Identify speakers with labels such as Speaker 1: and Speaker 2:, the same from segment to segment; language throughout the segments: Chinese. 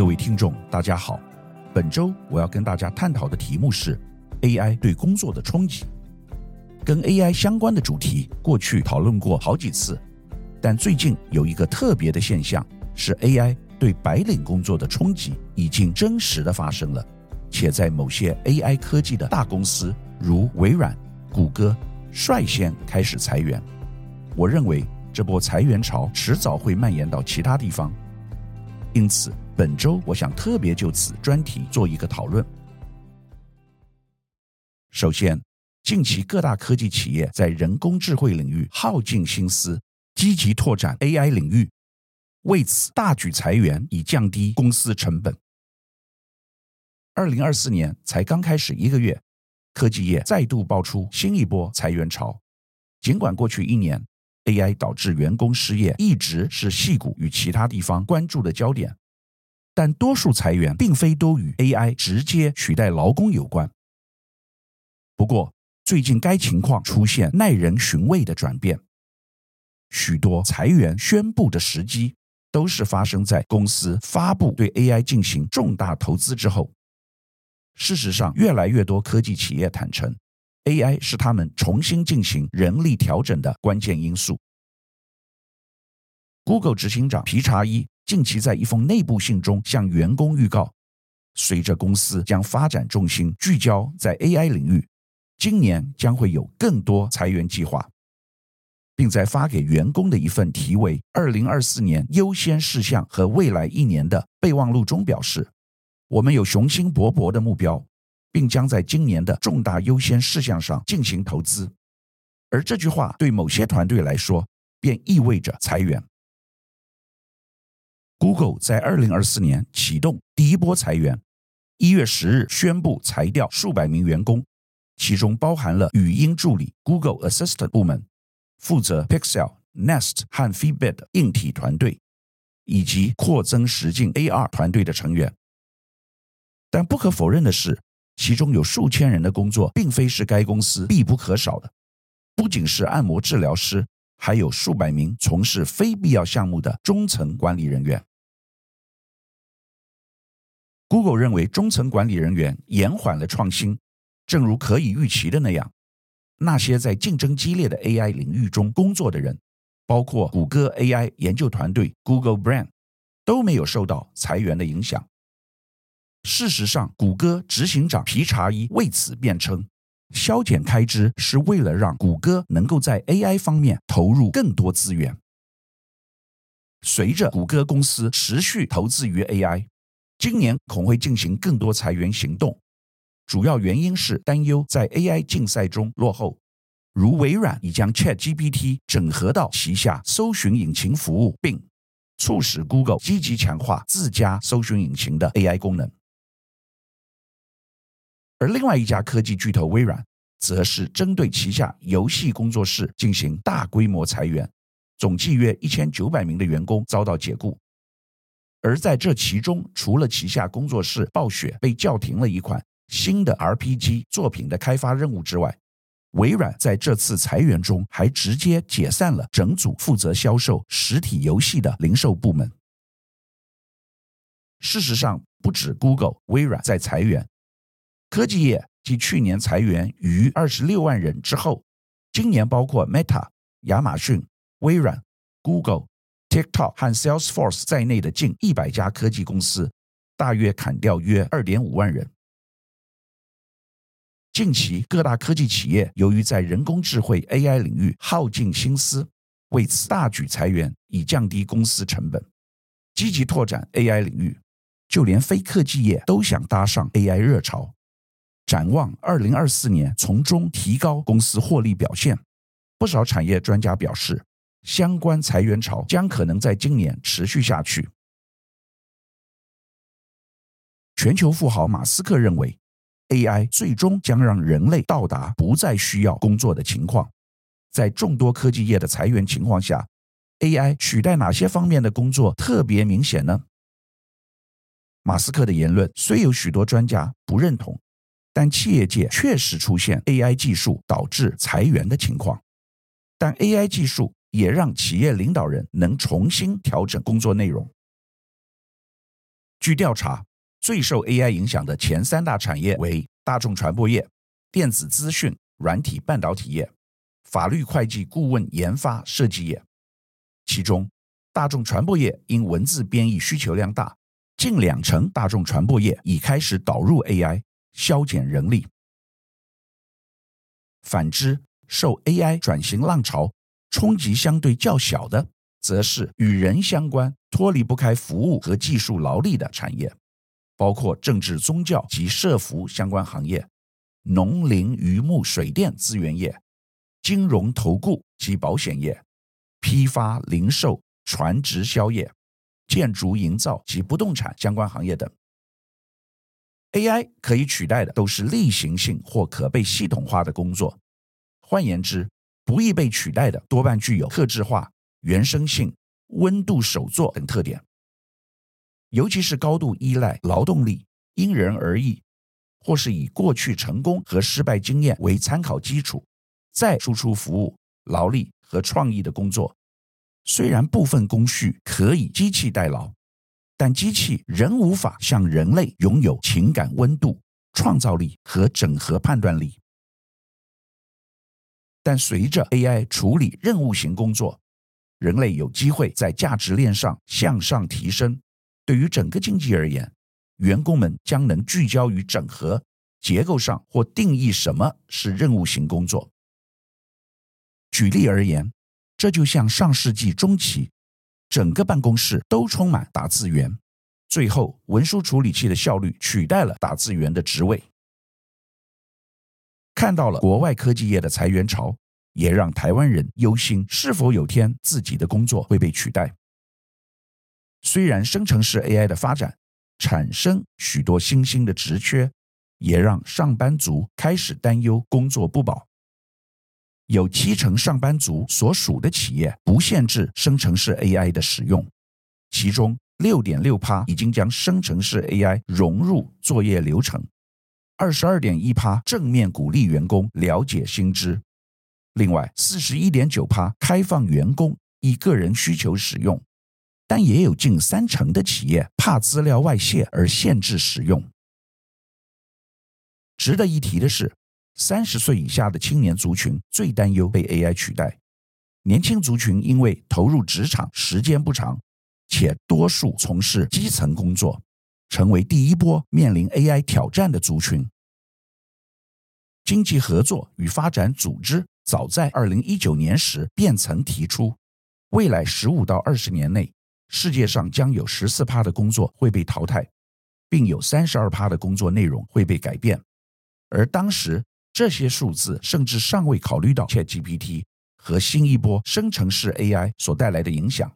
Speaker 1: 各位听众，大家好。本周我要跟大家探讨的题目是 AI 对工作的冲击。跟 AI 相关的主题，过去讨论过好几次，但最近有一个特别的现象，是 AI 对白领工作的冲击已经真实的发生了，且在某些 AI 科技的大公司，如微软、谷歌，率先开始裁员。我认为这波裁员潮迟早会蔓延到其他地方，因此。本周，我想特别就此专题做一个讨论。首先，近期各大科技企业在人工智慧领域耗尽心思，积极拓展 AI 领域，为此大举裁员，以降低公司成本。二零二四年才刚开始一个月，科技业再度爆出新一波裁员潮。尽管过去一年 AI 导致员工失业一直是戏骨与其他地方关注的焦点。但多数裁员并非都与 AI 直接取代劳工有关。不过，最近该情况出现耐人寻味的转变。许多裁员宣布的时机都是发生在公司发布对 AI 进行重大投资之后。事实上，越来越多科技企业坦承，AI 是他们重新进行人力调整的关键因素。Google 执行长皮查伊。近期在一封内部信中向员工预告，随着公司将发展重心聚焦在 AI 领域，今年将会有更多裁员计划，并在发给员工的一份题为《二零二四年优先事项和未来一年的备忘录》中表示，我们有雄心勃勃的目标，并将在今年的重大优先事项上进行投资。而这句话对某些团队来说，便意味着裁员。Google 在二零二四年启动第一波裁员，一月十日宣布裁掉数百名员工，其中包含了语音助理 Google Assistant 部门，负责 Pixel、Nest 和 Feedbit 硬体团队，以及扩增实境 AR 团队的成员。但不可否认的是，其中有数千人的工作并非是该公司必不可少的，不仅是按摩治疗师，还有数百名从事非必要项目的中层管理人员。Google 认为中层管理人员延缓了创新，正如可以预期的那样，那些在竞争激烈的 AI 领域中工作的人，包括谷歌 AI 研究团队 Google Brain，都没有受到裁员的影响。事实上，谷歌执行长皮查伊为此辩称，削减开支是为了让谷歌能够在 AI 方面投入更多资源。随着谷歌公司持续投资于 AI。今年恐会进行更多裁员行动，主要原因是担忧在 AI 竞赛中落后。如微软已将 ChatGPT 整合到旗下搜寻引擎服务，并促使 Google 积极强化自家搜寻引擎的 AI 功能。而另外一家科技巨头微软，则是针对旗下游戏工作室进行大规模裁员，总计约一千九百名的员工遭到解雇。而在这其中，除了旗下工作室暴雪被叫停了一款新的 RPG 作品的开发任务之外，微软在这次裁员中还直接解散了整组负责销售实体游戏的零售部门。事实上，不止 Google、微软在裁员，科技业继去年裁员逾二十六万人之后，今年包括 Meta、亚马逊、微软、Google。TikTok 和 Salesforce 在内的近一百家科技公司，大约砍掉约二点五万人。近期各大科技企业由于在人工智慧 AI 领域耗尽心思，为此大举裁员，以降低公司成本，积极拓展 AI 领域。就连非科技业都想搭上 AI 热潮。展望二零二四年，从中提高公司获利表现，不少产业专家表示。相关裁员潮将可能在今年持续下去。全球富豪马斯克认为，AI 最终将让人类到达不再需要工作的情况。在众多科技业的裁员情况下，AI 取代哪些方面的工作特别明显呢？马斯克的言论虽有许多专家不认同，但企业界确实出现 AI 技术导致裁员的情况。但 AI 技术也让企业领导人能重新调整工作内容。据调查，最受 AI 影响的前三大产业为大众传播业、电子资讯、软体半导体业、法律会计顾问研发设计业。其中，大众传播业因文字编译需求量大，近两成大众传播业已开始导入 AI，削减人力。反之，受 AI 转型浪潮冲击相对较小的，则是与人相关、脱离不开服务和技术劳力的产业，包括政治、宗教及社服相关行业、农林渔牧水电资源业、金融投顾及保险业、批发零售、船直销业、建筑营造及不动产相关行业等。AI 可以取代的都是例行性或可被系统化的工作。换言之，不易被取代的多半具有特制化、原生性、温度手作等特点。尤其是高度依赖劳动力、因人而异，或是以过去成功和失败经验为参考基础，再输出服务、劳力和创意的工作，虽然部分工序可以机器代劳，但机器仍无法像人类拥有情感温度、创造力和整合判断力。但随着 AI 处理任务型工作，人类有机会在价值链上向上提升。对于整个经济而言，员工们将能聚焦于整合结构上或定义什么是任务型工作。举例而言，这就像上世纪中期，整个办公室都充满打字员，最后文书处理器的效率取代了打字员的职位。看到了国外科技业的裁员潮，也让台湾人忧心是否有天自己的工作会被取代。虽然生成式 AI 的发展产生许多新兴的职缺，也让上班族开始担忧工作不保。有七成上班族所属的企业不限制生成式 AI 的使用，其中六点六趴已经将生成式 AI 融入作业流程。二十二点一趴正面鼓励员工了解新知，另外四十一点九趴开放员工依个人需求使用，但也有近三成的企业怕资料外泄而限制使用。值得一提的是，三十岁以下的青年族群最担忧被 AI 取代。年轻族群因为投入职场时间不长，且多数从事基层工作。成为第一波面临 AI 挑战的族群。经济合作与发展组织早在二零一九年时便曾提出，未来十五到二十年内，世界上将有十四趴的工作会被淘汰，并有三十二趴的工作内容会被改变。而当时这些数字甚至尚未考虑到 ChatGPT 和新一波生成式 AI 所带来的影响。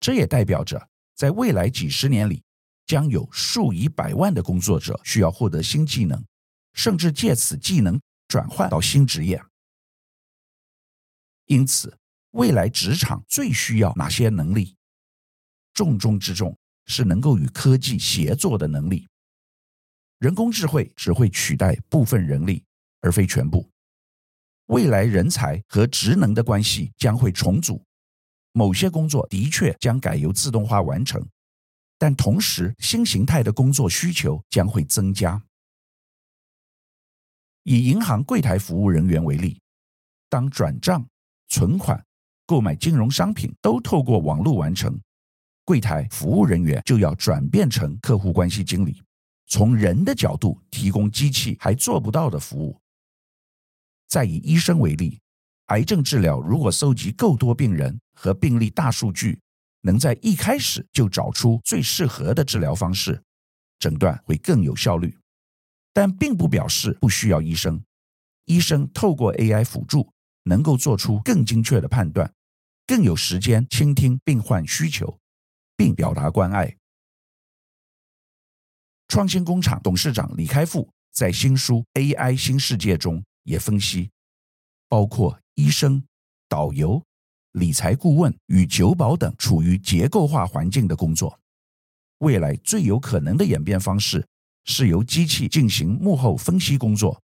Speaker 1: 这也代表着，在未来几十年里，将有数以百万的工作者需要获得新技能，甚至借此技能转换到新职业。因此，未来职场最需要哪些能力？重中之重是能够与科技协作的能力。人工智慧只会取代部分人力，而非全部。未来人才和职能的关系将会重组，某些工作的确将改由自动化完成。但同时，新形态的工作需求将会增加。以银行柜台服务人员为例，当转账、存款、购买金融商品都透过网络完成，柜台服务人员就要转变成客户关系经理，从人的角度提供机器还做不到的服务。再以医生为例，癌症治疗如果搜集够多病人和病例大数据，能在一开始就找出最适合的治疗方式，诊断会更有效率。但并不表示不需要医生。医生透过 AI 辅助，能够做出更精确的判断，更有时间倾听病患需求，并表达关爱。创新工厂董事长李开复在新书《AI 新世界》中也分析，包括医生、导游。理财顾问与酒保等处于结构化环境的工作，未来最有可能的演变方式是由机器进行幕后分析工作，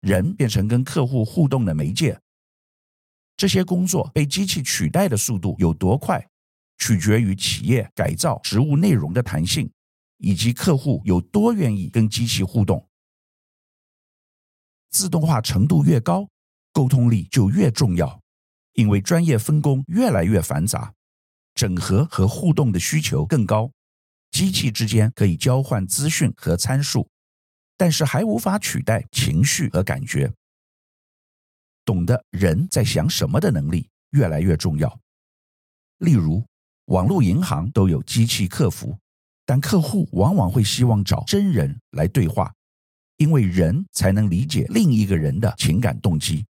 Speaker 1: 人变成跟客户互动的媒介。这些工作被机器取代的速度有多快，取决于企业改造职务内容的弹性以及客户有多愿意跟机器互动。自动化程度越高，沟通力就越重要，因为专业分工越来越繁杂，整合和互动的需求更高。机器之间可以交换资讯和参数，但是还无法取代情绪和感觉。懂得人在想什么的能力越来越重要。例如，网络银行都有机器客服，但客户往往会希望找真人来对话，因为人才能理解另一个人的情感动机。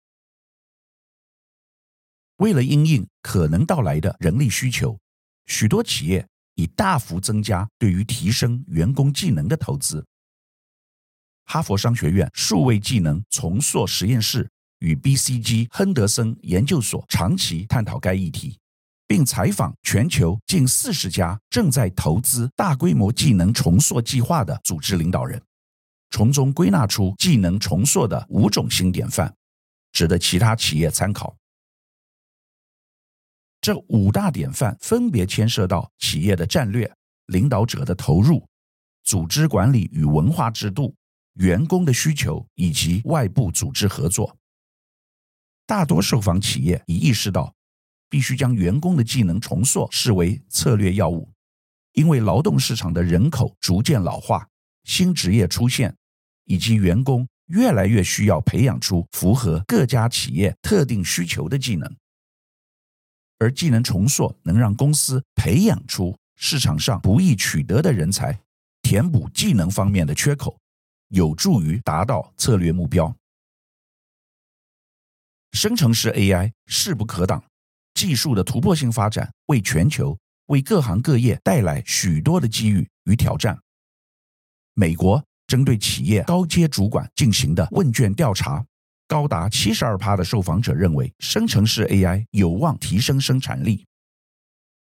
Speaker 1: 为了应应可能到来的人力需求，许多企业已大幅增加对于提升员工技能的投资。哈佛商学院数位技能重塑实验室。与 BCG 亨德森研究所长期探讨该议题，并采访全球近四十家正在投资大规模技能重塑计划的组织领导人，从中归纳出技能重塑的五种新典范，值得其他企业参考。这五大典范分别牵涉到企业的战略、领导者的投入、组织管理与文化制度、员工的需求以及外部组织合作。大多受访企业已意识到，必须将员工的技能重塑视为策略要务，因为劳动市场的人口逐渐老化，新职业出现，以及员工越来越需要培养出符合各家企业特定需求的技能。而技能重塑能让公司培养出市场上不易取得的人才，填补技能方面的缺口，有助于达到策略目标。生成式 AI 势不可挡，技术的突破性发展为全球、为各行各业带来许多的机遇与挑战。美国针对企业高阶主管进行的问卷调查，高达七十二趴的受访者认为生成式 AI 有望提升生产力。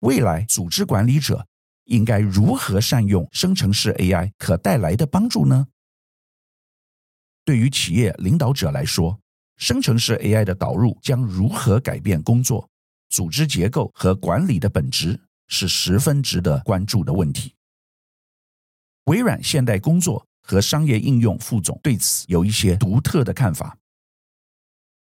Speaker 1: 未来组织管理者应该如何善用生成式 AI 可带来的帮助呢？对于企业领导者来说，生成式 AI 的导入将如何改变工作、组织结构和管理的本质，是十分值得关注的问题。微软现代工作和商业应用副总对此有一些独特的看法。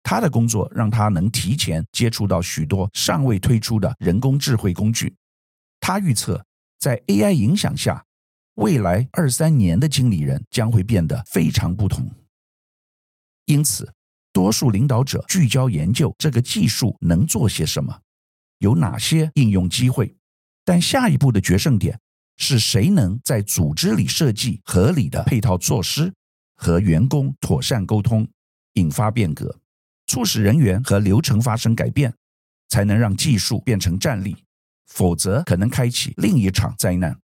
Speaker 1: 他的工作让他能提前接触到许多尚未推出的人工智慧工具。他预测，在 AI 影响下，未来二三年的经理人将会变得非常不同。因此，多数领导者聚焦研究这个技术能做些什么，有哪些应用机会，但下一步的决胜点是谁能在组织里设计合理的配套措施，和员工妥善沟通，引发变革，促使人员和流程发生改变，才能让技术变成战力，否则可能开启另一场灾难。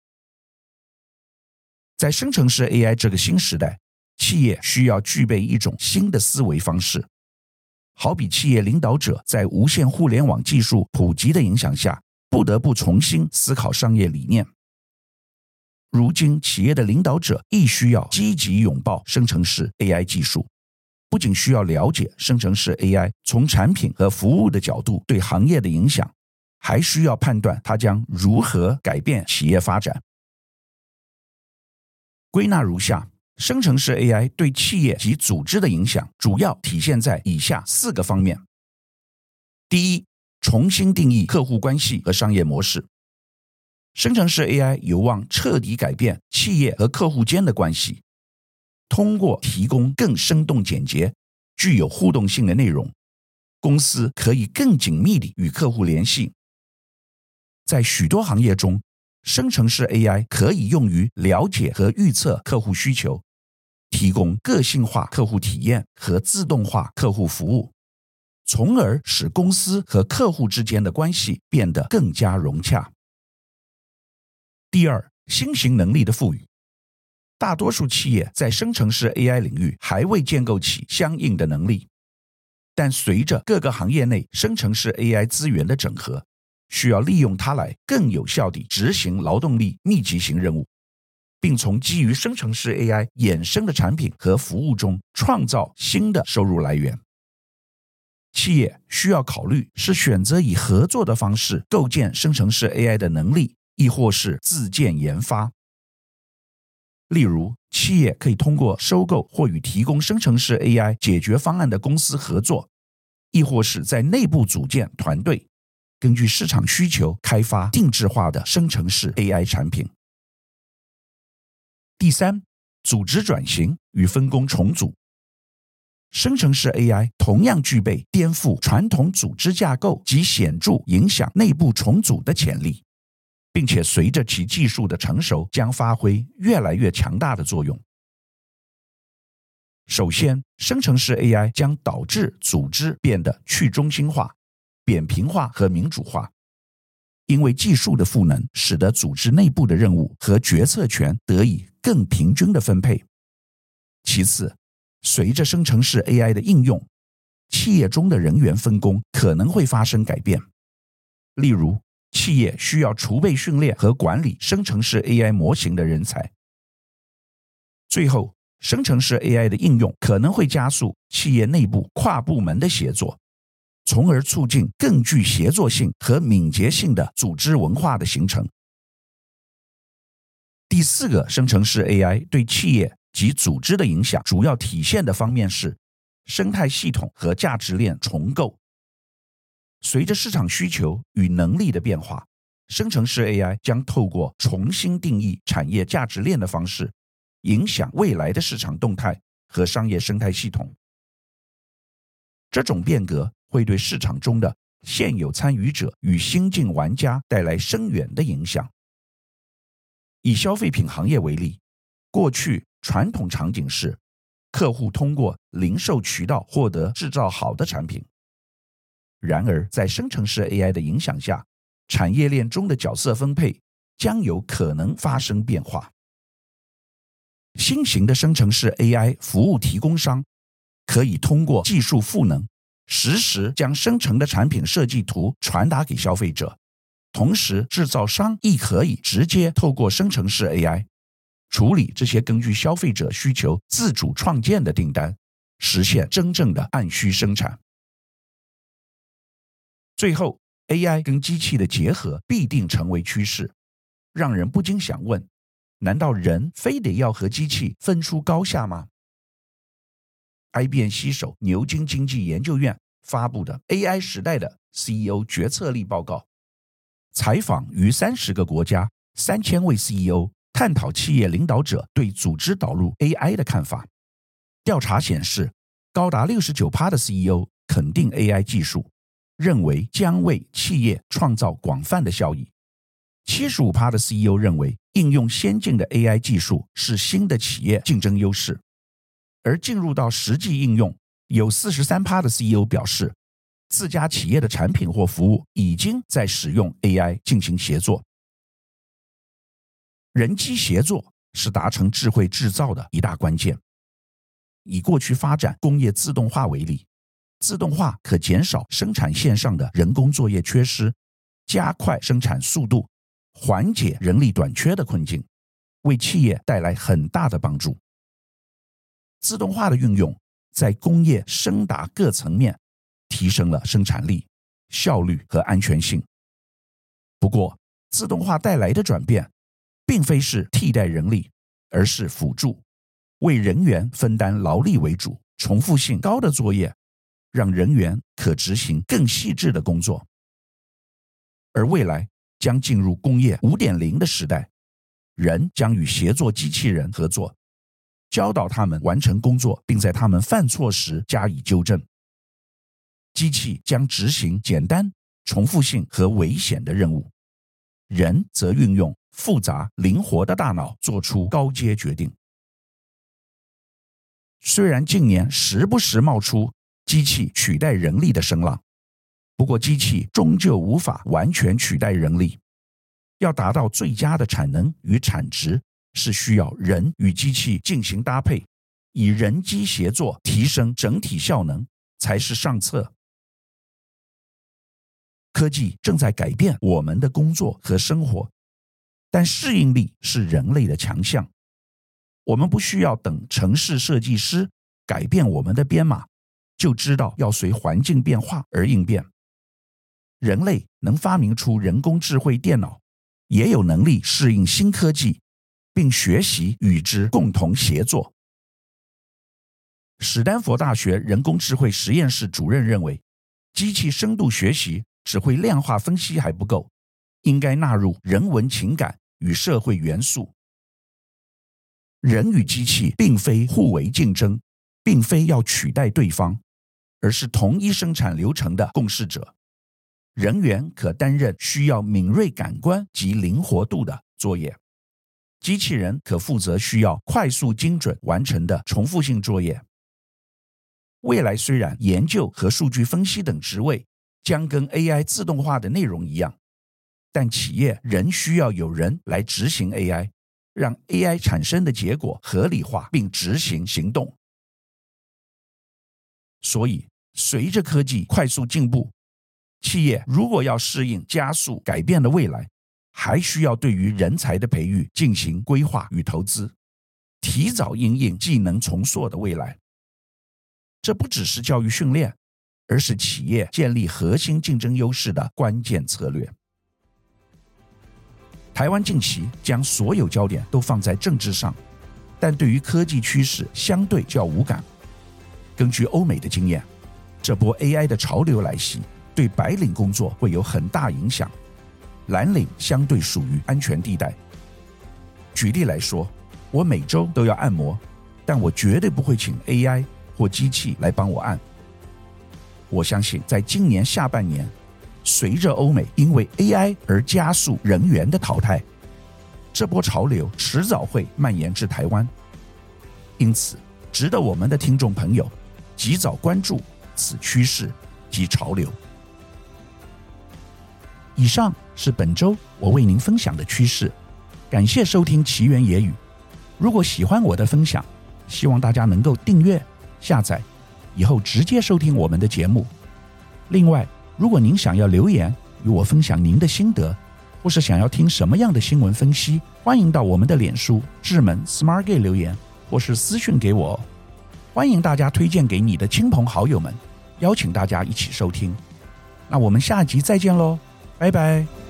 Speaker 1: 在生成式 AI 这个新时代。企业需要具备一种新的思维方式，好比企业领导者在无线互联网技术普及的影响下，不得不重新思考商业理念。如今，企业的领导者亦需要积极拥抱生成式 AI 技术，不仅需要了解生成式 AI 从产品和服务的角度对行业的影响，还需要判断它将如何改变企业发展。归纳如下。生成式 AI 对企业及组织的影响，主要体现在以下四个方面：第一，重新定义客户关系和商业模式。生成式 AI 有望彻底改变企业和客户间的关系，通过提供更生动、简洁、具有互动性的内容，公司可以更紧密地与客户联系。在许多行业中，生成式 AI 可以用于了解和预测客户需求。提供个性化客户体验和自动化客户服务，从而使公司和客户之间的关系变得更加融洽。第二，新型能力的赋予，大多数企业在生成式 AI 领域还未建构起相应的能力，但随着各个行业内生成式 AI 资源的整合，需要利用它来更有效地执行劳动力密集型任务。并从基于生成式 AI 衍生的产品和服务中创造新的收入来源。企业需要考虑是选择以合作的方式构建生成式 AI 的能力，亦或是自建研发。例如，企业可以通过收购或与提供生成式 AI 解决方案的公司合作，亦或是在内部组建团队，根据市场需求开发定制化的生成式 AI 产品。第三，组织转型与分工重组。生成式 AI 同样具备颠覆传统组织架构及显著影响内部重组的潜力。并且随着其技术的成熟，将发挥越来越强大的作用。首先，生成式 AI 将导致组织变得去中心化、扁平化和民主化，因为技术的赋能，使得组织内部的任务和决策权得以更平均的分配。其次，随着生成式 AI 的应用，企业中的人员分工可能会发生改变，例如，企业需要储备训练和管理生成式 AI 模型的人才。最后，生成式 AI 的应用可能会加速企业内部跨部门的协作，从而促进更具协作性和敏捷性的组织文化的形成。第四个，生成式 AI 对企业及组织的影响主要体现的方面是生态系统和价值链重构。随着市场需求与能力的变化，生成式 AI 将透过重新定义产业价值链的方式，影响未来的市场动态和商业生态系统。这种变革会对市场中的现有参与者与新进玩家带来深远的影响。以消费品行业为例，过去传统场景是客户通过零售渠道获得制造好的产品。然而，在生成式 AI 的影响下，产业链中的角色分配将有可能发生变化。新型的生成式 AI 服务提供商可以通过技术赋能，实时将生成的产品设计图传达给消费者，同时制造商亦可以直接透过生成式 AI 处理这些根据消费者需求自主创建的订单，实现真正的按需生产。最后，AI 跟机器的结合必定成为趋势，让人不禁想问：难道人非得要和机器分出高下吗？IBM 携手牛津经济研究院发布的《AI 时代的 CEO 决策力报告》，采访逾三十个国家三千位 CEO，探讨企业领导者对组织导入 AI 的看法。调查显示，高达六十九趴的 CEO 肯定 AI 技术。认为将为企业创造广泛的效益，七十五趴的 CEO 认为应用先进的 AI 技术是新的企业竞争优势，而进入到实际应用，有四十三趴的 CEO 表示自家企业的产品或服务已经在使用 AI 进行协作。人机协作是达成智慧制造的一大关键。以过去发展工业自动化为例。自动化可减少生产线上的人工作业缺失，加快生产速度，缓解人力短缺的困境，为企业带来很大的帮助。自动化的运用在工业深达各层面，提升了生产力、效率和安全性。不过，自动化带来的转变，并非是替代人力，而是辅助，为人员分担劳力为主、重复性高的作业。让人员可执行更细致的工作，而未来将进入工业五点零的时代，人将与协作机器人合作，教导他们完成工作，并在他们犯错时加以纠正。机器将执行简单、重复性和危险的任务，人则运用复杂、灵活的大脑做出高阶决定。虽然近年时不时冒出，机器取代人力的声浪，不过机器终究无法完全取代人力。要达到最佳的产能与产值，是需要人与机器进行搭配，以人机协作提升整体效能才是上策。科技正在改变我们的工作和生活，但适应力是人类的强项。我们不需要等城市设计师改变我们的编码。就知道要随环境变化而应变。人类能发明出人工智慧电脑，也有能力适应新科技，并学习与之共同协作。史丹佛大学人工智慧实验室主任认为，机器深度学习只会量化分析还不够，应该纳入人文情感与社会元素。人与机器并非互为竞争，并非要取代对方，而是同一生产流程的共事者。人员可担任需要敏锐感官及灵活度的作业，机器人可负责需要快速精准完成的重复性作业。未来虽然研究和数据分析等职位将跟 AI 自动化的内容一样，但企业仍需要有人来执行 AI。让 AI 产生的结果合理化并执行行动。所以，随着科技快速进步，企业如果要适应加速改变的未来，还需要对于人才的培育进行规划与投资，提早应应技能重塑的未来。这不只是教育训练，而是企业建立核心竞争优势的关键策略。台湾近期将所有焦点都放在政治上，但对于科技趋势相对较无感。根据欧美的经验，这波 AI 的潮流来袭，对白领工作会有很大影响，蓝领相对属于安全地带。举例来说，我每周都要按摩，但我绝对不会请 AI 或机器来帮我按。我相信，在今年下半年。随着欧美因为 AI 而加速人员的淘汰，这波潮流迟早会蔓延至台湾。因此，值得我们的听众朋友及早关注此趋势及潮流。以上是本周我为您分享的趋势，感谢收听奇缘野语。如果喜欢我的分享，希望大家能够订阅、下载，以后直接收听我们的节目。另外，如果您想要留言与我分享您的心得，或是想要听什么样的新闻分析，欢迎到我们的脸书智门 Smart Gay 留言，或是私讯给我。欢迎大家推荐给你的亲朋好友们，邀请大家一起收听。那我们下集再见喽，拜拜。